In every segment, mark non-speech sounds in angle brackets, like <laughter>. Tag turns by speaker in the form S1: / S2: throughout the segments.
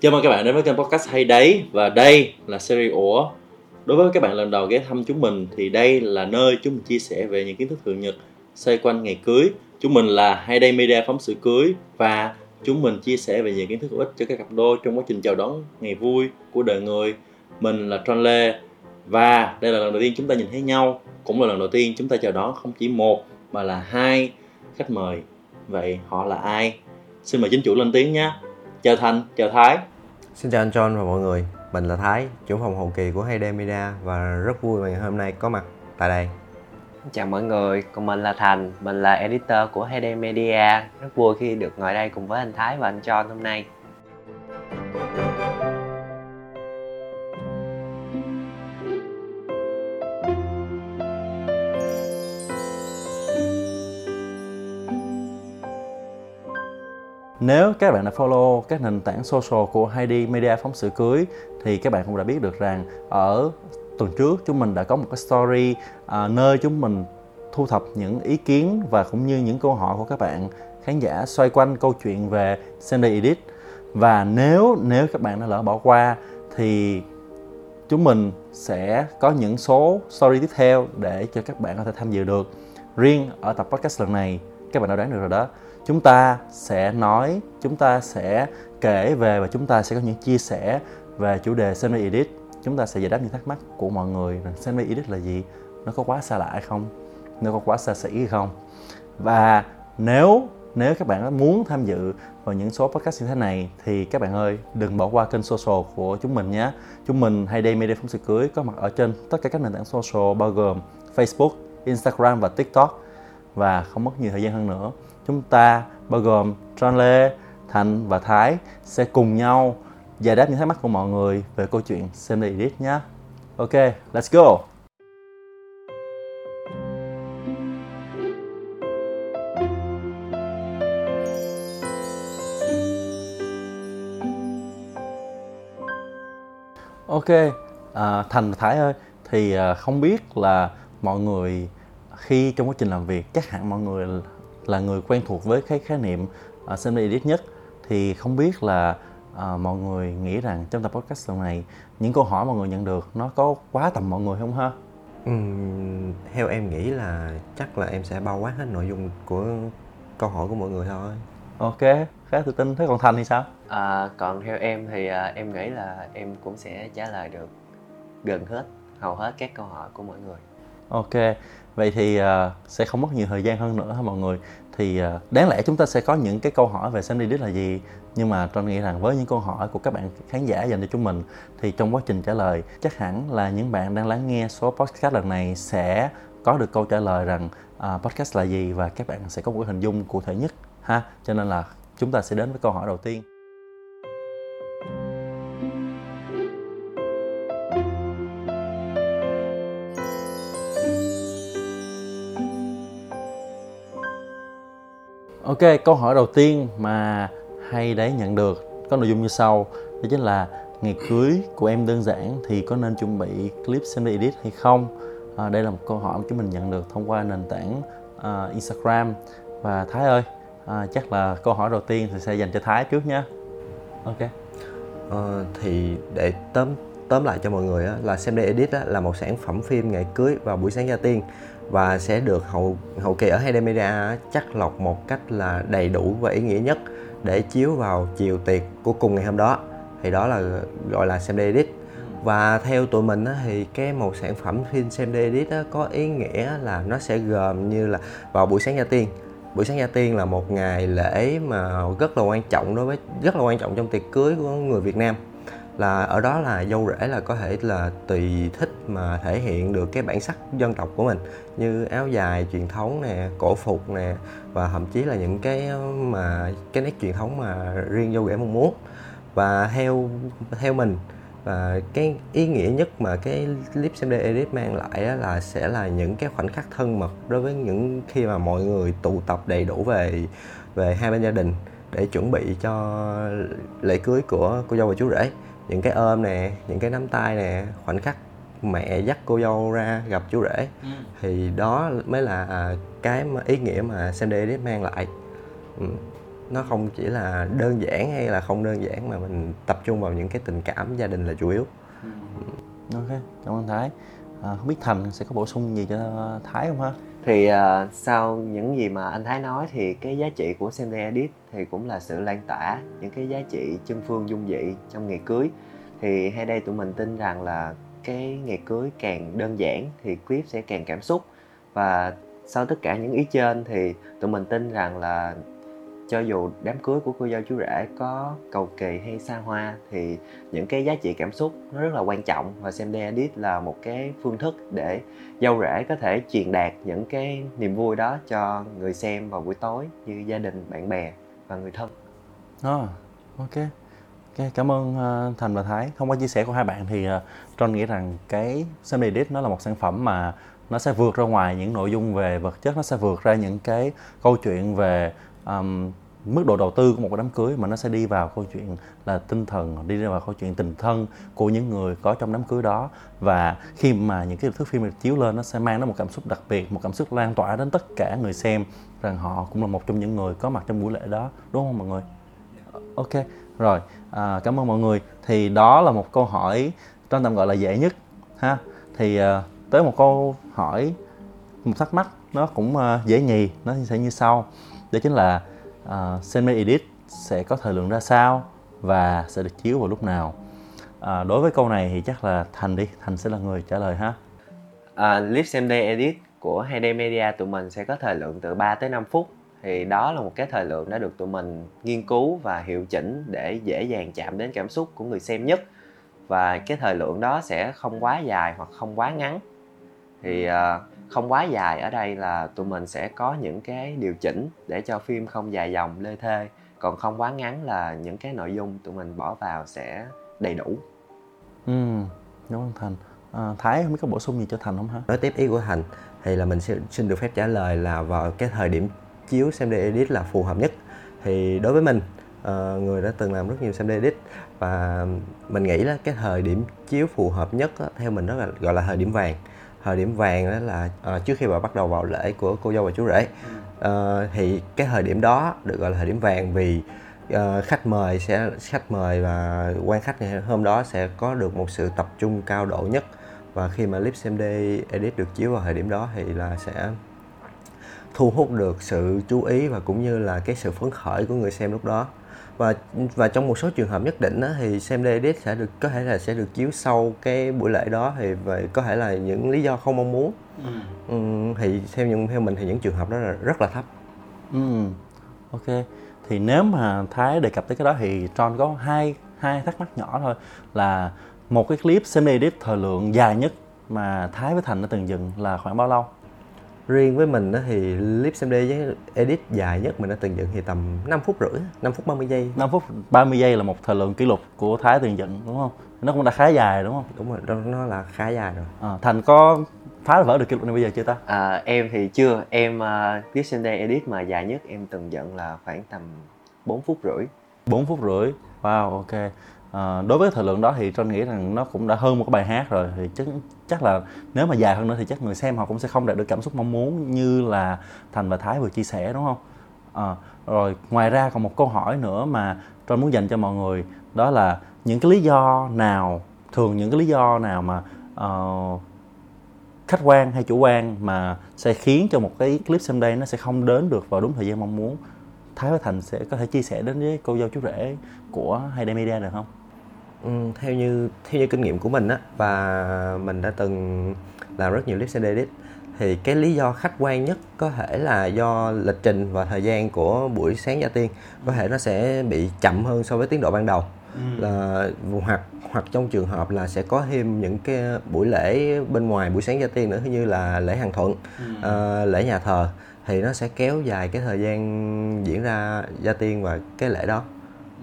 S1: Chào mừng các bạn đến với kênh podcast hay đấy và đây là series Ủa. Đối với các bạn lần đầu ghé thăm chúng mình thì đây là nơi chúng mình chia sẻ về những kiến thức thường nhật xoay quanh ngày cưới. Chúng mình là Hay đây Media phóng sự cưới và chúng mình chia sẻ về những kiến thức hữu ích cho các cặp đôi trong quá trình chào đón ngày vui của đời người. Mình là Tron Lê và đây là lần đầu tiên chúng ta nhìn thấy nhau, cũng là lần đầu tiên chúng ta chào đón không chỉ một mà là hai khách mời. Vậy họ là ai? Xin mời chính chủ lên tiếng nhé. Chào Thành, chào Thái.
S2: Xin chào anh John và mọi người, mình là Thái, trưởng phòng hậu kỳ của Hayday Media và rất vui ngày hôm nay có mặt tại đây.
S3: Chào mọi người, còn mình là Thành, mình là editor của Hayday Media. Rất vui khi được ngồi đây cùng với anh Thái và anh John hôm nay.
S1: Nếu các bạn đã follow các nền tảng social của Heidi Media phóng sự cưới thì các bạn cũng đã biết được rằng ở tuần trước chúng mình đã có một cái story à, nơi chúng mình thu thập những ý kiến và cũng như những câu hỏi của các bạn khán giả xoay quanh câu chuyện về Sunday Edit và nếu nếu các bạn đã lỡ bỏ qua thì chúng mình sẽ có những số story tiếp theo để cho các bạn có thể tham dự được. Riêng ở tập podcast lần này các bạn đã đoán được rồi đó chúng ta sẽ nói chúng ta sẽ kể về và chúng ta sẽ có những chia sẻ về chủ đề Semi Edit chúng ta sẽ giải đáp những thắc mắc của mọi người rằng Semi Edit là gì? Nó có quá xa lạ hay không? Nó có quá xa xỉ hay không? Và nếu nếu các bạn muốn tham dự vào những số podcast như thế này thì các bạn ơi đừng bỏ qua kênh social của chúng mình nhé. Chúng mình hay đây media phóng sự cưới có mặt ở trên tất cả các nền tảng social bao gồm Facebook, Instagram và TikTok. Và không mất nhiều thời gian hơn nữa chúng ta bao gồm John Lê, Thành và Thái sẽ cùng nhau giải đáp những thắc mắc của mọi người về câu chuyện xem edit nhé. Ok, let's go! Ok, à, Thành và Thái ơi, thì à, không biết là mọi người khi trong quá trình làm việc chắc hẳn mọi người là người quen thuộc với cái khái niệm uh, semi edit nhất thì không biết là uh, mọi người nghĩ rằng trong tập podcast lần này những câu hỏi mọi người nhận được nó có quá tầm mọi người không ha?
S2: Uhm, theo em nghĩ là chắc là em sẽ bao quát hết nội dung của câu hỏi của mọi người thôi.
S1: Ok, khá tự tin. Thế còn Thành thì sao?
S3: À, còn theo em thì uh, em nghĩ là em cũng sẽ trả lời được gần hết, hầu hết các câu hỏi của mọi người.
S1: Ok, vậy thì uh, sẽ không mất nhiều thời gian hơn nữa ha mọi người? Thì uh, đáng lẽ chúng ta sẽ có những cái câu hỏi về Sandy Dick là gì? Nhưng mà tôi nghĩ rằng với những câu hỏi của các bạn khán giả dành cho chúng mình thì trong quá trình trả lời chắc hẳn là những bạn đang lắng nghe số podcast lần này sẽ có được câu trả lời rằng uh, podcast là gì và các bạn sẽ có một cái hình dung cụ thể nhất ha? Cho nên là chúng ta sẽ đến với câu hỏi đầu tiên. Ok, câu hỏi đầu tiên mà hay đấy nhận được có nội dung như sau. Đó chính là ngày cưới của em đơn giản thì có nên chuẩn bị clip semi edit hay không? À, đây là một câu hỏi mà chúng mình nhận được thông qua nền tảng uh, Instagram. Và Thái ơi à, chắc là câu hỏi đầu tiên thì sẽ dành cho Thái trước nhé. Ok.
S2: Ờ, thì để tóm tóm lại cho mọi người á, là xem edit á, là một sản phẩm phim ngày cưới vào buổi sáng gia tiên và sẽ được hậu hậu kỳ ở Hedemira chắc lọc một cách là đầy đủ và ý nghĩa nhất để chiếu vào chiều tiệc của cùng ngày hôm đó. Thì đó là gọi là xem edit và theo tụi mình á, thì cái một sản phẩm phim xem edit á, có ý nghĩa là nó sẽ gồm như là vào buổi sáng gia tiên. Buổi sáng gia tiên là một ngày lễ mà rất là quan trọng đối với rất là quan trọng trong tiệc cưới của người Việt Nam là ở đó là dâu rể là có thể là tùy thích mà thể hiện được cái bản sắc dân tộc của mình, như áo dài truyền thống nè, cổ phục nè, và thậm chí là những cái mà, cái nét truyền thống mà riêng dâu rể mong muốn. Và theo theo mình, và cái ý nghĩa nhất mà cái clip xem edit mang lại là sẽ là những cái khoảnh khắc thân mật đối với những khi mà mọi người tụ tập đầy đủ về về hai bên gia đình để chuẩn bị cho lễ cưới của cô dâu và chú rể những cái ôm nè những cái nắm tay nè khoảnh khắc mẹ dắt cô dâu ra gặp chú rể. Ừ. thì đó mới là à, cái ý nghĩa mà Sunday Edit mang lại. Ừ. nó không chỉ là đơn giản hay là không đơn giản mà mình tập trung vào những cái tình cảm gia đình là chủ yếu.
S1: Ok cảm ơn thái. À, không biết thành sẽ có bổ sung gì cho thái không ha
S3: thì uh, sau những gì mà anh Thái nói thì cái giá trị của xem đây Edit thì cũng là sự lan tỏa những cái giá trị chân phương dung dị trong ngày cưới. Thì hay đây tụi mình tin rằng là cái ngày cưới càng đơn giản thì clip sẽ càng cảm xúc. Và sau tất cả những ý trên thì tụi mình tin rằng là cho dù đám cưới của cô dâu chú rể có cầu kỳ hay xa hoa thì những cái giá trị cảm xúc nó rất là quan trọng và xem đây edit là một cái phương thức để dâu rể có thể truyền đạt những cái niềm vui đó cho người xem vào buổi tối như gia đình bạn bè và người thân.
S1: À, ok. Ok cảm ơn uh, thành và thái. Thông qua chia sẻ của hai bạn thì uh, John nghĩ rằng cái xem Edit nó là một sản phẩm mà nó sẽ vượt ra ngoài những nội dung về vật chất nó sẽ vượt ra những cái câu chuyện về um, mức độ đầu tư của một đám cưới mà nó sẽ đi vào câu chuyện là tinh thần đi vào câu chuyện tình thân của những người có trong đám cưới đó. Và khi mà những cái thước phim được chiếu lên nó sẽ mang đến một cảm xúc đặc biệt một cảm xúc lan tỏa đến tất cả người xem rằng họ cũng là một trong những người có mặt trong buổi lễ đó đúng không mọi người? Ok rồi à, cảm ơn mọi người. Thì đó là một câu hỏi trong tạm gọi là dễ nhất ha? Thì à, tới một câu hỏi một thắc mắc nó cũng uh, dễ nhì nó sẽ như sau. Đó chính là ờ, uh, Sendmail Edit sẽ có thời lượng ra sao và sẽ được chiếu vào lúc nào. À, đối với câu này thì chắc là thành đi thành sẽ là người trả lời ha.
S3: À, clip xem day edit của HD Media tụi mình sẽ có thời lượng từ 3 tới 5 phút. Thì đó là một cái thời lượng đã được tụi mình nghiên cứu và hiệu chỉnh để dễ dàng chạm đến cảm xúc của người xem nhất. Và cái thời lượng đó sẽ không quá dài hoặc không quá ngắn. Thì uh, không quá dài. Ở đây là tụi mình sẽ có những cái điều chỉnh để cho phim không dài dòng lê thê. Còn không quá ngắn là những cái nội dung tụi mình bỏ vào sẽ đầy đủ.
S1: Ừ cảm ơn thành? À, thái không biết có bổ sung gì cho thành không hả?
S2: Nói tiếp ý của thành thì là mình xin, xin được phép trả lời là vào cái thời điểm chiếu xem edit là phù hợp nhất. Thì đối với mình uh, người đã từng làm rất nhiều xem edit và mình nghĩ là cái thời điểm chiếu phù hợp nhất đó, theo mình đó là gọi là thời điểm vàng thời điểm vàng đó là uh, trước khi bà bắt đầu vào lễ của cô dâu và chú rể. Uh, thì cái thời điểm đó được gọi là thời điểm vàng vì uh, khách mời sẽ khách mời và quan khách ngày hôm đó sẽ có được một sự tập trung cao độ nhất. Và khi mà clip xem đi edit được chiếu vào thời điểm đó thì là sẽ thu hút được sự chú ý và cũng như là cái sự phấn khởi của người xem lúc đó và và trong một số trường hợp nhất định đó, thì xem edit sẽ được có thể là sẽ được chiếu sau cái buổi lễ đó thì về có thể là những lý do không mong muốn. Ừ. Ừ, thì theo những theo mình thì những trường hợp đó là rất là thấp.
S1: Ừ. ok. Thì nếu mà thái đề cập tới cái đó thì John có hai hai thắc mắc nhỏ thôi. Là một cái clip xem edit thời lượng dài nhất mà thái với thành đã từng dựng là khoảng bao lâu
S2: riêng với mình đó thì clip xem với edit dài nhất mình đã từng dựng thì tầm 5 phút rưỡi 5 phút 30 giây.
S1: 5 phút 30 giây là một thời lượng kỷ lục của Thái từng dựng đúng không? Nó cũng đã khá dài đúng không?
S2: Đúng rồi nó là khá dài rồi.
S1: À, Thành có phá vỡ được kỷ lục này bây giờ chưa ta?
S3: À, em thì chưa. Em uh, clip xem edit mà dài nhất em từng dựng là khoảng tầm 4 phút rưỡi.
S1: 4 phút rưỡi. Wow ok à, đối với thời lượng đó thì John nghĩ rằng nó cũng đã hơn một cái bài hát rồi thì chắc chắc là nếu mà dài hơn nữa thì chắc người xem họ cũng sẽ không đạt được cảm xúc mong muốn như là Thành và Thái vừa chia sẻ đúng không à, rồi ngoài ra còn một câu hỏi nữa mà John muốn dành cho mọi người đó là những cái lý do nào thường những cái lý do nào mà uh, khách quan hay chủ quan mà sẽ khiến cho một cái clip xem đây nó sẽ không đến được vào đúng thời gian mong muốn Thái và Thành sẽ có thể chia sẻ đến với cô dâu chú rể của Hay Media được không?
S2: Ừ, theo như theo như kinh nghiệm của mình á và mình đã từng làm rất nhiều clip CD edit thì cái lý do khách quan nhất có thể là do lịch trình và thời gian của buổi sáng gia tiên có thể nó sẽ bị chậm hơn so với tiến độ ban đầu ừ. là hoặc hoặc trong trường hợp là sẽ có thêm những cái buổi lễ bên ngoài buổi sáng gia tiên nữa như là lễ hàng thuận ừ. uh, lễ nhà thờ thì nó sẽ kéo dài cái thời gian diễn ra gia tiên và cái lễ đó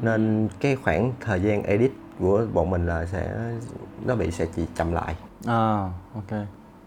S2: nên cái khoảng thời gian edit của bọn mình là sẽ nó bị sẽ chỉ chậm lại.
S1: À ok.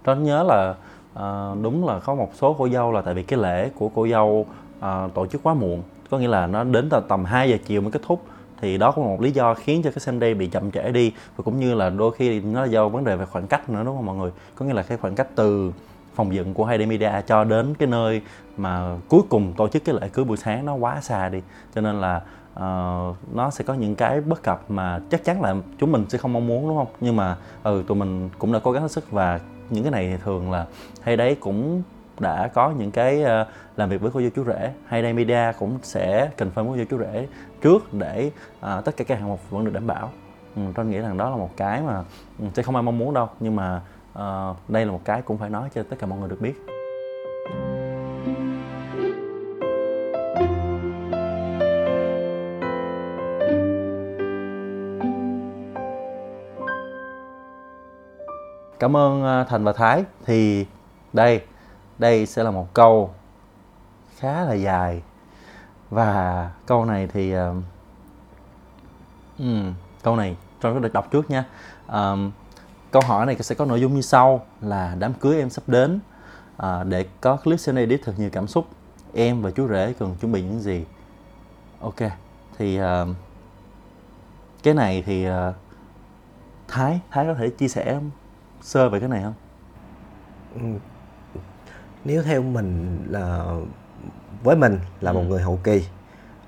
S1: Tớ nhớ là à, đúng là có một số cô dâu là tại vì cái lễ của cô dâu à, tổ chức quá muộn có nghĩa là nó đến tầm 2 giờ chiều mới kết thúc thì đó cũng là một lý do khiến cho cái Sunday bị chậm trễ đi và cũng như là đôi khi nó do vấn đề về khoảng cách nữa đúng không mọi người? Có nghĩa là cái khoảng cách từ phòng dựng của Hayden Media cho đến cái nơi mà cuối cùng tổ chức cái lễ cưới buổi sáng nó quá xa đi. Cho nên là uh, nó sẽ có những cái bất cập mà chắc chắn là chúng mình sẽ không mong muốn đúng không? Nhưng mà ừ tụi mình cũng đã cố gắng hết sức và những cái này thường là hay đấy cũng đã có những cái uh, làm việc với cô dâu chú rể. Hay đây media cũng sẽ cần phải cô dâu chú rể trước để uh, tất cả các hạng mục vẫn được đảm bảo. Ừ, tôi nghĩ rằng đó là một cái mà ừ, sẽ không ai mong muốn đâu. Nhưng mà uh, đây là một cái cũng phải nói cho tất cả mọi người được biết. Cảm ơn à, thành và thái. Thì đây đây sẽ là một câu khá là dài. Và câu này thì uh, um, câu này trong có được đọc trước nha. Um, câu hỏi này sẽ có nội dung như sau là đám cưới em sắp đến. Uh, để có clip sẽ edit thật nhiều cảm xúc em và chú rể cần chuẩn bị những gì? Ok thì uh, cái này thì uh, thái thái có thể chia sẻ sơ về cái này không
S2: ừ, nếu theo mình là với mình là một ừ. người hậu kỳ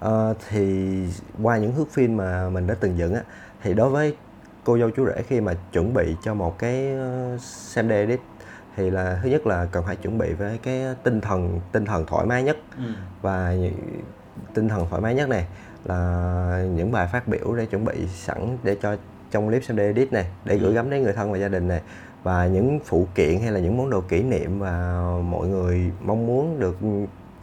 S2: uh, thì qua những thước phim mà mình đã từng dựng á thì đối với cô dâu chú rể khi mà chuẩn bị cho một cái uh, xem edit thì là thứ nhất là cần phải chuẩn bị với cái tinh thần tinh thần thoải mái nhất ừ. và tinh thần thoải mái nhất này là những bài phát biểu để chuẩn bị sẵn để cho trong clip xem edit này để gửi ừ. gắm đến người thân và gia đình này và những phụ kiện hay là những món đồ kỷ niệm mà mọi người mong muốn được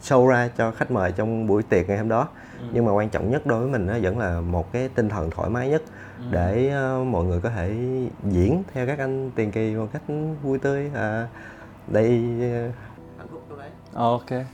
S2: show ra cho khách mời trong buổi tiệc ngày hôm đó. Ừ. nhưng mà quan trọng nhất đối với mình nó vẫn là một cái tinh thần thoải mái nhất ừ. để uh, mọi người có thể diễn theo các anh tiền kỳ một cách vui tươi. À, đây uh, phúc
S1: đấy ok.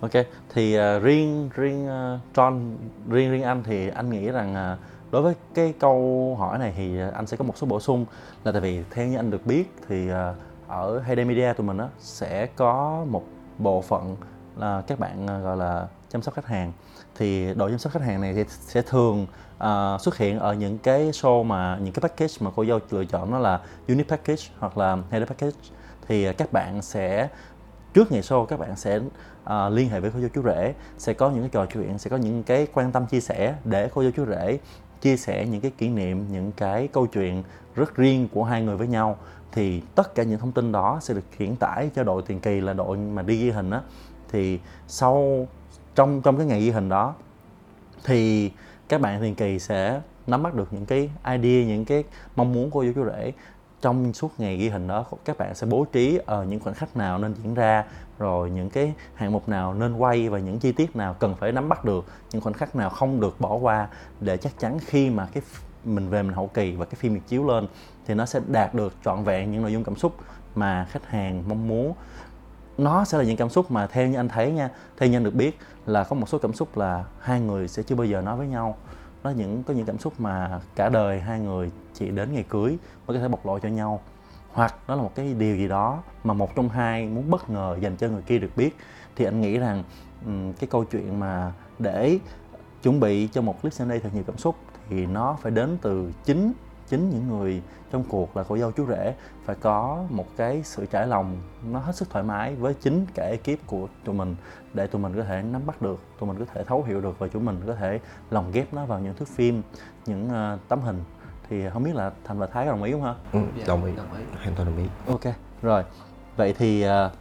S1: Ok. Thì uh, riêng riêng uh, John riêng riêng anh thì anh nghĩ rằng uh, đối với cái câu hỏi này thì anh sẽ có một số bổ sung là tại vì theo như anh được biết thì ờ, ở Hayday Media tụi mình á sẽ có một bộ phận là các bạn ờ, gọi là chăm sóc khách hàng. Thì đội chăm sóc khách hàng này thì sẽ thường uh, xuất hiện ở những cái show mà những cái package mà cô dâu lựa chọn nó là unit package hoặc là Hayday package. Thì các bạn sẽ trước ngày show các bạn sẽ uh, liên hệ với cô dâu chú rể sẽ có những cái trò chuyện sẽ có những cái quan tâm chia sẻ để cô dâu chú rể chia sẻ những cái kỷ niệm, những cái câu chuyện rất riêng của hai người với nhau, thì tất cả những thông tin đó sẽ được chuyển tải cho đội tiền kỳ là đội mà đi ghi hình á. Thì sau, trong trong cái ngày ghi hình đó, thì các bạn tiền kỳ sẽ nắm bắt được những cái idea, những cái mong muốn của chú rể trong suốt ngày ghi hình đó, các bạn sẽ bố trí ở những khoảnh khắc nào nên diễn ra, rồi những cái hạng mục nào nên quay và những chi tiết nào cần phải nắm bắt được, những khoảnh khắc nào không được bỏ qua để chắc chắn khi mà cái mình về mình hậu kỳ và cái phim được chiếu lên thì nó sẽ đạt được trọn vẹn những nội dung cảm xúc mà khách hàng mong muốn. Nó sẽ là những cảm xúc mà theo như anh thấy nha, theo như anh được biết là có một số cảm xúc là hai người sẽ chưa bao giờ nói với nhau nó những, có những cảm xúc mà cả đời hai người chỉ đến ngày cưới mới có thể bộc lộ cho nhau. Hoặc đó là một cái điều gì đó mà một trong hai muốn bất ngờ dành cho người kia được biết, thì anh nghĩ rằng cái câu chuyện mà để chuẩn bị cho một clip đây thật nhiều cảm xúc thì nó phải đến từ chính chính những người trong cuộc là cô dâu chú rể phải có một cái sự trải lòng nó hết sức thoải mái với chính cả ekip của tụi mình để tụi mình có thể nắm bắt được tụi mình có thể thấu hiểu được và chúng mình có thể lồng ghép nó vào những thước phim những uh, tấm hình. Thì không biết là thành và thái có đồng ý không ha?
S2: Ừ, đồng ý. Đồng ý. Hoàn toàn đồng ý.
S1: Ok rồi. Vậy thì uh,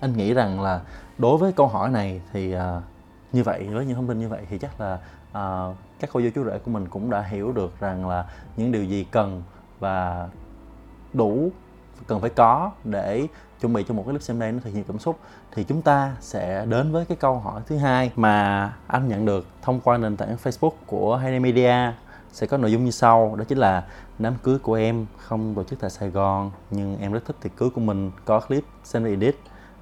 S1: anh nghĩ rằng là đối với câu hỏi này thì uh, như vậy với những thông tin như vậy thì chắc là uh, các cô dâu chú rể của mình cũng đã hiểu được rằng là những điều gì cần và đủ cần phải có để chuẩn bị cho một cái clip xem đây nó thật nhiều cảm xúc thì chúng ta sẽ đến với cái câu hỏi thứ hai mà anh nhận được thông qua nền tảng Facebook của Hayden Media. Sẽ có nội dung như sau đó chính là đám cưới của em không tổ chức tại Sài Gòn nhưng em rất thích tiệc cưới của mình. Có clip xem edit.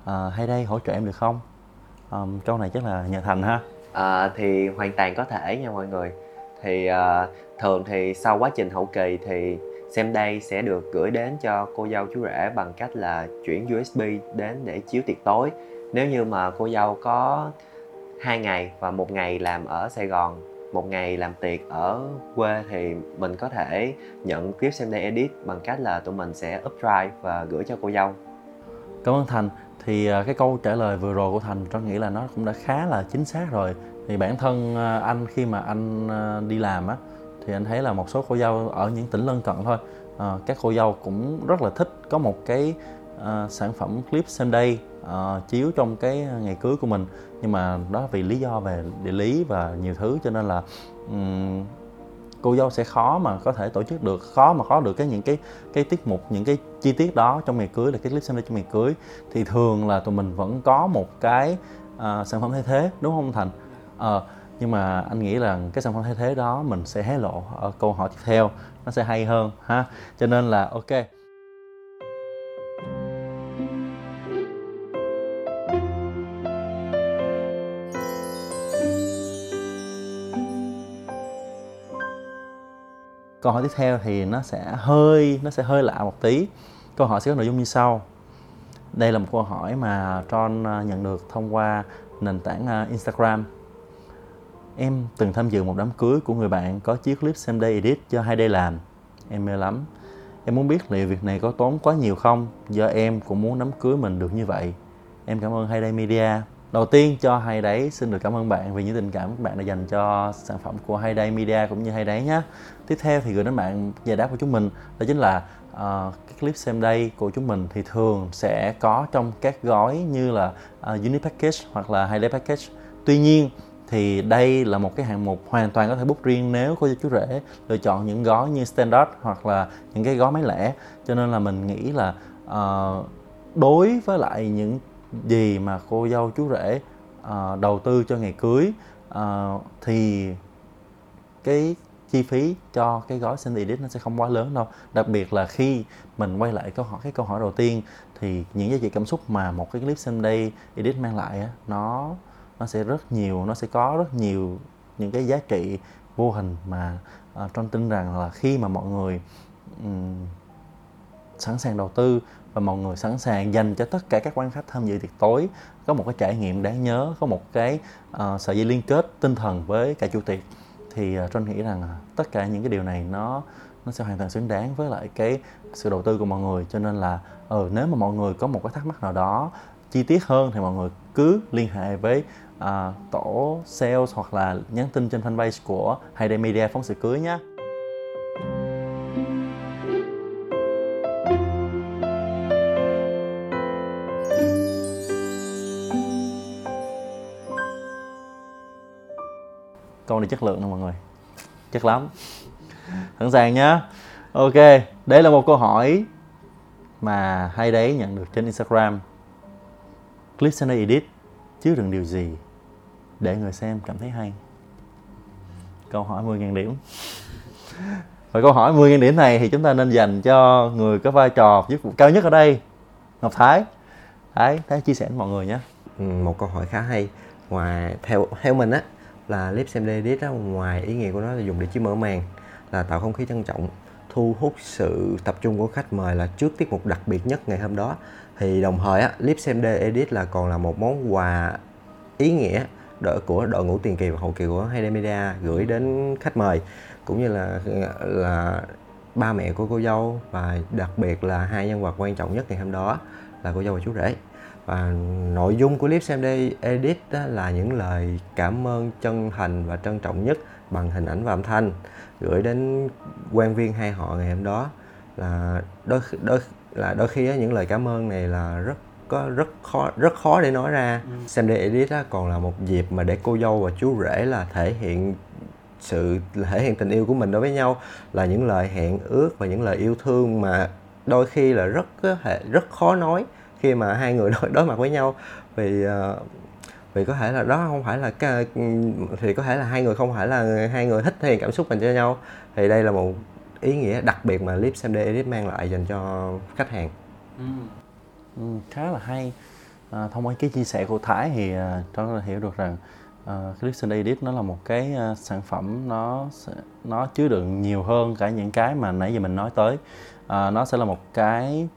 S1: À, hay đây hỗ trợ em được không? Um, câu này chắc là nhà thành ha
S3: à, thì hoàn toàn có thể nha mọi người. Thì à, thường thì sau quá trình hậu kỳ thì xem đây sẽ được gửi đến cho cô dâu chú rể bằng cách là chuyển USB đến để chiếu tiệc tối. Nếu như mà cô dâu có hai ngày và một ngày làm ở Sài Gòn một ngày làm tiệc ở quê thì mình có thể nhận clip xem đây edit bằng cách là tụi mình sẽ up drive và gửi cho cô dâu.
S1: Cảm ơn thành thì à, cái câu trả lời vừa rồi của thành tôi nghĩ là nó cũng đã khá là chính xác rồi. Thì bản thân à, anh khi mà anh à, đi làm á thì anh thấy là một số cô dâu ở những tỉnh lân cận thôi các cô dâu cũng rất là thích có một cái sản phẩm clip same day chiếu trong cái ngày cưới của mình. Nhưng mà đó vì lý do về địa lý và nhiều thứ cho nên là um, cô dâu sẽ khó mà có thể tổ chức được khó mà có được cái những cái cái tiết mục những cái chi tiết đó trong ngày cưới là cái clip xem trong ngày cưới. Thì thường là tụi mình vẫn có một cái uh, sản phẩm thay thế đúng không thành? Uh, nhưng mà anh nghĩ là cái sản phẩm thay thế đó mình sẽ hé lộ ở câu hỏi tiếp theo. Nó sẽ hay hơn ha? Cho nên là ok. Câu hỏi tiếp theo thì nó sẽ hơi, nó sẽ hơi lạ một tí. Câu hỏi sẽ có nội dung như sau. Đây là một câu hỏi mà John à, nhận được thông qua nền tảng à, Instagram. Em từng tham dự một đám cưới của người bạn có chiếc clip xem day edit cho hai day làm. Em mê lắm. Em muốn biết liệu việc này có tốn quá nhiều không? Do em cũng muốn đám cưới mình được như vậy. Em cảm ơn hai day media đầu tiên cho hay đấy xin được cảm ơn bạn vì những tình cảm các bạn đã dành cho sản phẩm của hay đây media cũng như hay đấy nhé. Tiếp theo thì gửi đến bạn giải đáp của chúng mình đó chính là uh, cái clip xem đây của chúng mình thì thường sẽ có trong các gói như là ờ, uh, unit package hoặc là hay day package. Tuy nhiên thì đây là một cái hạng mục hoàn toàn có thể book riêng nếu cô chú rể lựa chọn những gói như standard hoặc là những cái gói máy lẻ. Cho nên là mình nghĩ là uh, đối với lại những gì mà cô dâu chú rể uh, đầu tư cho ngày cưới uh, thì cái chi phí cho cái gói xin edit nó sẽ không quá lớn đâu. Đặc biệt là khi mình quay lại câu hỏi cái câu hỏi đầu tiên thì những giá trị cảm xúc mà một cái clip xem đây edit mang lại á, nó nó sẽ rất nhiều nó sẽ có rất nhiều những cái giá trị vô hình mà ờ, uh, trong tin rằng là khi mà mọi người um, sẵn sàng đầu tư và mọi người sẵn sàng dành cho tất cả các quan khách tham dự tiệc tối. Có một cái trải nghiệm đáng nhớ có một cái uh, sợi dây liên kết tinh thần với cả chủ tiệc. Thì ờ, uh, John nghĩ rằng uh, tất cả những cái điều này nó nó sẽ hoàn toàn xứng đáng với lại cái sự đầu tư của mọi người. Cho nên là ừ, nếu mà mọi người có một cái thắc mắc nào đó chi tiết hơn thì mọi người cứ liên hệ với uh, tổ sales hoặc là nhắn tin trên fanpage của Hayday Media phóng sự cưới nhé. Con này chất lượng nè mọi người. Chất lắm. Sẵn sàng nhá. Ok đấy là một câu hỏi mà hay đấy nhận được trên instagram. Clip Sunday edit chứa đựng điều gì để người xem cảm thấy hay. Câu hỏi 10.000 điểm. Và câu hỏi 10.000 điểm này thì chúng ta nên dành cho người có vai trò chức vụ cao nhất ở đây Ngọc Thái. Thái, Thái chia sẻ với mọi người nhé.
S2: Ừ, một câu hỏi khá hay. Ngoài theo theo mình á là lip xem edit đó ngoài ý nghĩa của nó là dùng để chỉ mở màn, là tạo không khí trân trọng, thu hút sự tập trung của khách mời là trước tiết mục đặc biệt nhất ngày hôm đó. Thì đồng thời á lip xem edit là còn là một món quà ý nghĩa đỡ của đội ngũ tiền kỳ và hậu kỳ của Hayday Media gửi đến khách mời, cũng như là là ba mẹ của cô dâu và đặc biệt là hai nhân vật quan trọng nhất ngày hôm đó là cô dâu và chú rể và nội dung của clip xem đây edit là những lời cảm ơn chân thành và trân trọng nhất bằng hình ảnh và âm thanh gửi đến quan viên hai họ ngày hôm đó. Là đôi đôi là đôi khi á, những lời cảm ơn này là rất có rất khó rất khó để nói ra. Ừ. xem đây edit á, còn là một dịp mà để cô dâu và chú rể là thể hiện sự thể hiện tình yêu của mình đối với nhau là những lời hẹn ước và những lời yêu thương mà đôi khi là rất rất khó nói khi mà hai người <laughs> đối, đối mặt với nhau vì uh, vì có thể là đó không phải là cái thì có thể là hai người không phải là hai người thích thể hiện cảm xúc dành cho nhau. Thì đây là một ý nghĩa đặc biệt mà clip xem edit mang lại dành cho khách hàng.
S1: Ừ. Ừ, khá là hay. À, thông qua cái chia sẻ của Thái thì ờ, uh, ta hiểu được rằng ờ, uh, clip xem edit nó là một cái uh, sản phẩm nó nó chứa đựng nhiều hơn cả những cái mà nãy giờ mình nói tới. Uh, nó sẽ là một cái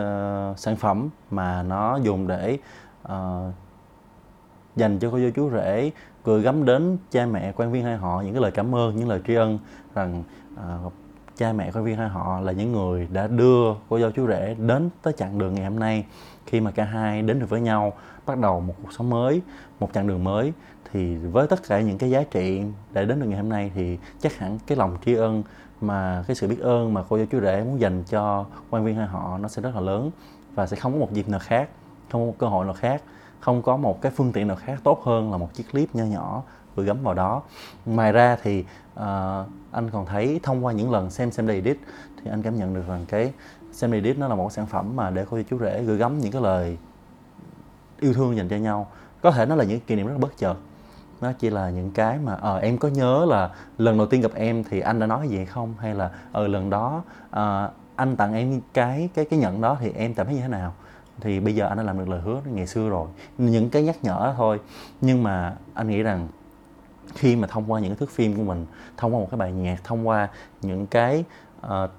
S1: uh, sản phẩm mà nó dùng để uh, dành cho cô dâu chú rể gửi gắm đến cha mẹ quan viên hai họ những cái lời cảm ơn những lời tri ân rằng uh, cha mẹ quan viên hai họ là những người đã đưa cô dâu chú rể đến tới chặng đường ngày hôm nay. Khi mà cả hai đến được với nhau bắt đầu một cuộc sống mới một chặng đường mới thì với tất cả những cái giá trị để đến được ngày hôm nay thì chắc hẳn cái lòng tri ân mà cái sự biết ơn mà cô giáo chú rể muốn dành cho quan viên hai họ nó sẽ rất là lớn và sẽ không có một dịp nào khác không có một cơ hội nào khác không có một cái phương tiện nào khác tốt hơn là một chiếc clip nho nhỏ gửi gắm vào đó. Ngoài ra thì uh, anh còn thấy thông qua những lần xem xem edit thì anh cảm nhận được rằng cái xem edit nó là một sản phẩm mà để cô chú rể gửi gắm những cái lời yêu thương dành cho nhau. Có thể nó là những kỷ niệm rất bất chợt nó chỉ là những cái mà ờ em có nhớ là lần đầu tiên gặp em thì anh đã nói gì hay không? Hay là ờ lần đó uh, anh tặng em cái cái cái nhận đó thì em cảm thấy như thế nào? Thì bây giờ anh đã làm được lời hứa ngày xưa rồi. Những cái nhắc nhở thôi. Nhưng mà anh nghĩ rằng khi mà thông qua những cái thước phim của mình thông qua một cái bài nhạc thông qua những cái uh,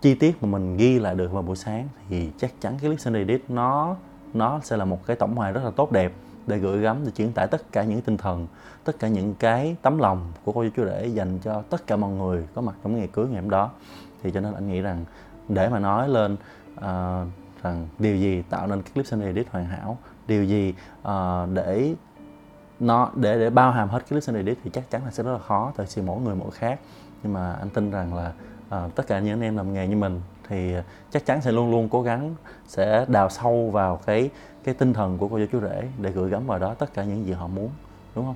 S1: chi tiết mà mình ghi lại được vào buổi sáng thì chắc chắn cái listen Edit nó nó sẽ là một cái tổng hòa rất là tốt đẹp để gửi gắm để truyền tải tất cả những tinh thần tất cả những cái tấm lòng của cô chú rể dành cho tất cả mọi người có mặt trong ngày cưới ngày hôm đó. Thì cho nên anh nghĩ rằng để mà nói lên uh, rằng điều gì tạo nên cái clip Sunny Edit hoàn hảo điều gì uh, để nó để để bao hàm hết cái Sunny edit thì chắc chắn là sẽ rất là khó. Tại vì mỗi người mỗi khác. Nhưng mà anh tin rằng là uh, tất cả những anh em làm nghề như mình thì chắc chắn sẽ luôn luôn cố gắng sẽ đào sâu vào cái cái tinh thần của cô giáo chú rể để gửi gắm vào đó tất cả những gì họ muốn đúng không?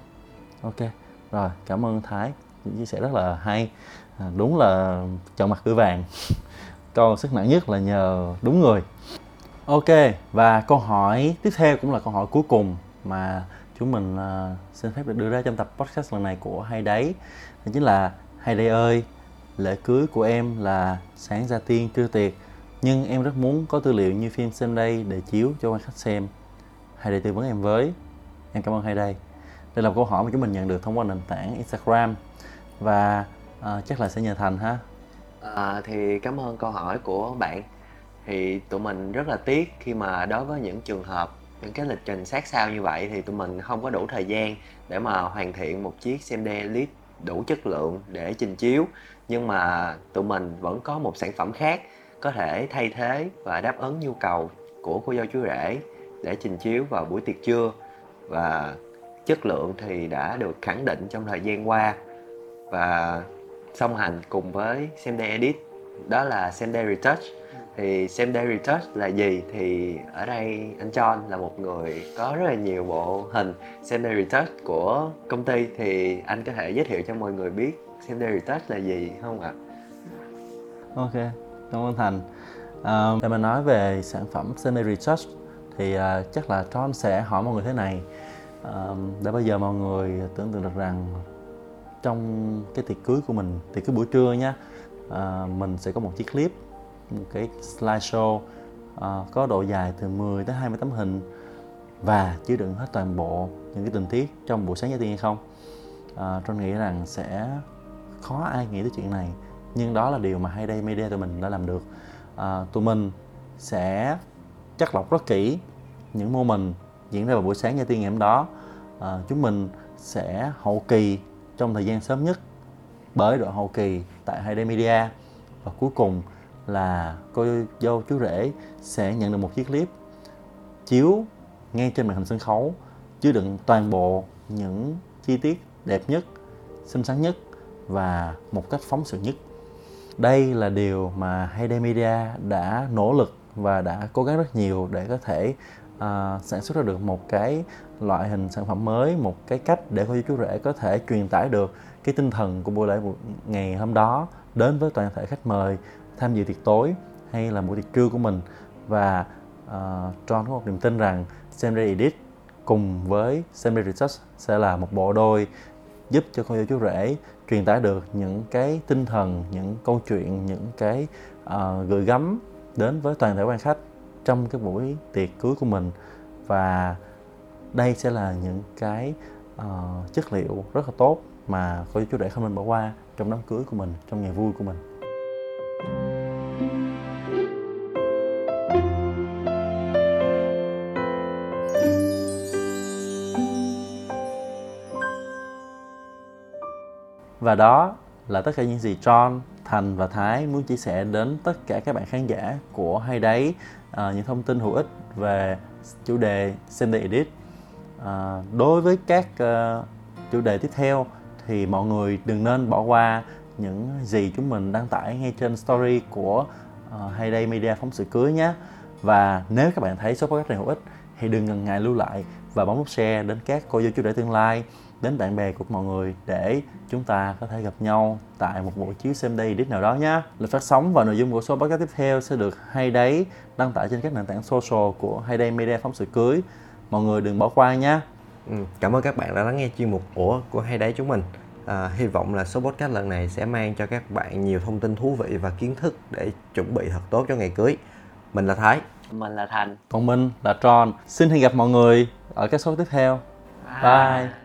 S1: Ok rồi cảm ơn thái những chia sẻ rất là hay. À, đúng là chọn mặt cửa vàng. <laughs> Câu sức nặng nhất là nhờ đúng người. Ok và câu hỏi tiếp theo cũng là câu hỏi cuối cùng mà chúng mình uh, xin phép được đưa ra trong tập podcast lần này của hay đấy. Đó chính là hay đây ơi lễ cưới của em là sáng ra tiên trưa tiệc. Nhưng em rất muốn có tư liệu như phim xem đây để chiếu cho quan khách xem. Hãy để tư vấn em với. Em cảm ơn hai đây. Đây là một câu hỏi mà chúng mình nhận được thông qua nền tảng instagram. Và uh, chắc là sẽ nhờ thành ha.
S3: À, thì cảm ơn câu hỏi của bạn. Thì tụi mình rất là tiếc khi mà đối với những trường hợp những cái lịch trình sát sao như vậy thì tụi mình không có đủ thời gian để mà hoàn thiện một chiếc CMD Elite đủ chất lượng để trình chiếu, nhưng mà tụi mình vẫn có một sản phẩm khác có thể thay thế và đáp ứng nhu cầu của cô dâu chú rể để trình chiếu vào buổi tiệc trưa. Và chất lượng thì đã được khẳng định trong thời gian qua. Và song hành cùng với Semday Edit, đó là Semday Retouch thì xem day retouch là gì thì ở đây anh John là một người có rất là nhiều bộ hình xem day retouch của công ty thì anh có thể giới thiệu cho mọi người biết xem day retouch là gì không ạ?
S1: Ok, cảm ơn Thành. Um, để mà nói về sản phẩm xem day retouch thì uh, chắc là John sẽ hỏi mọi người thế này Um, đã bao giờ mọi người tưởng tượng được rằng trong cái tiệc cưới của mình tiệc cưới buổi trưa nha uh, mình sẽ có một chiếc clip một cái slideshow uh, có độ dài từ 10 tới 20 tấm hình và chứa đựng hết toàn bộ những cái tình tiết trong buổi sáng gia tiên hay không. Ờ, uh, tôi nghĩ rằng sẽ khó ai nghĩ tới chuyện này nhưng đó là điều mà hay đây media tụi mình đã làm được. Uh, tụi mình sẽ chắc lọc rất kỹ những mô mình diễn ra vào buổi sáng gia tiên ngày hôm đó. Uh, chúng mình sẽ hậu kỳ trong thời gian sớm nhất bởi đội hậu kỳ tại Hayday Media. Và cuối cùng là cô dâu chú rể sẽ nhận được một chiếc clip chiếu ngay trên màn hình sân khấu chứa đựng toàn bộ những chi tiết đẹp nhất, xinh xắn nhất và một cách phóng sự nhất. Đây là điều mà Hayday Media đã nỗ lực và đã cố gắng rất nhiều để có thể uh, sản xuất ra được một cái loại hình sản phẩm mới, một cái cách để cô chú rể có thể truyền tải được cái tinh thần của buổi lễ ngày hôm đó đến với toàn thể khách mời tham dự tiệc tối hay là buổi tiệc trưa của mình. Và uh, John có một niềm tin rằng Semre Edit cùng với Semre Research sẽ là một bộ đôi giúp cho con dâu chú rể truyền tải được những cái tinh thần, những câu chuyện, những cái uh, gửi gắm đến với toàn thể quan khách trong cái buổi tiệc cưới của mình. Và đây sẽ là những cái uh, chất liệu rất là tốt mà cô chú rể không nên bỏ qua trong đám cưới của mình trong ngày vui của mình. Và đó là tất cả những gì John Thành và Thái muốn chia sẻ đến tất cả các bạn khán giả của hay đấy uh, những thông tin hữu ích về chủ đề Sunday Edit. Uh, à, đối với các uh, chủ đề tiếp theo thì mọi người đừng nên bỏ qua những gì chúng mình đăng tải ngay trên story của uh, Hayday Media phóng sự cưới nhé. Và nếu các bạn thấy số podcast này hữu ích thì đừng ngần ngại lưu lại và bấm nút share đến các cô dâu chủ đề tương lai đến bạn bè của mọi người để chúng ta có thể gặp nhau tại một buổi chiếu xem đây edit nào đó nhé. Lịch phát sóng và nội dung của số podcast tiếp theo sẽ được hay đấy đăng tải trên các nền tảng social của hay đây media phóng sự cưới. Mọi người đừng bỏ qua nhé.
S2: Ừ, cảm ơn các bạn đã lắng nghe chuyên mục của của hay đấy chúng mình. À, hy vọng là số podcast lần này sẽ mang cho các bạn nhiều thông tin thú vị và kiến thức để chuẩn bị thật tốt cho ngày cưới. Mình là Thái.
S3: Mình là Thành.
S1: Còn mình là Tròn. Xin hẹn gặp mọi người ở các số tiếp theo. Bye. Bye.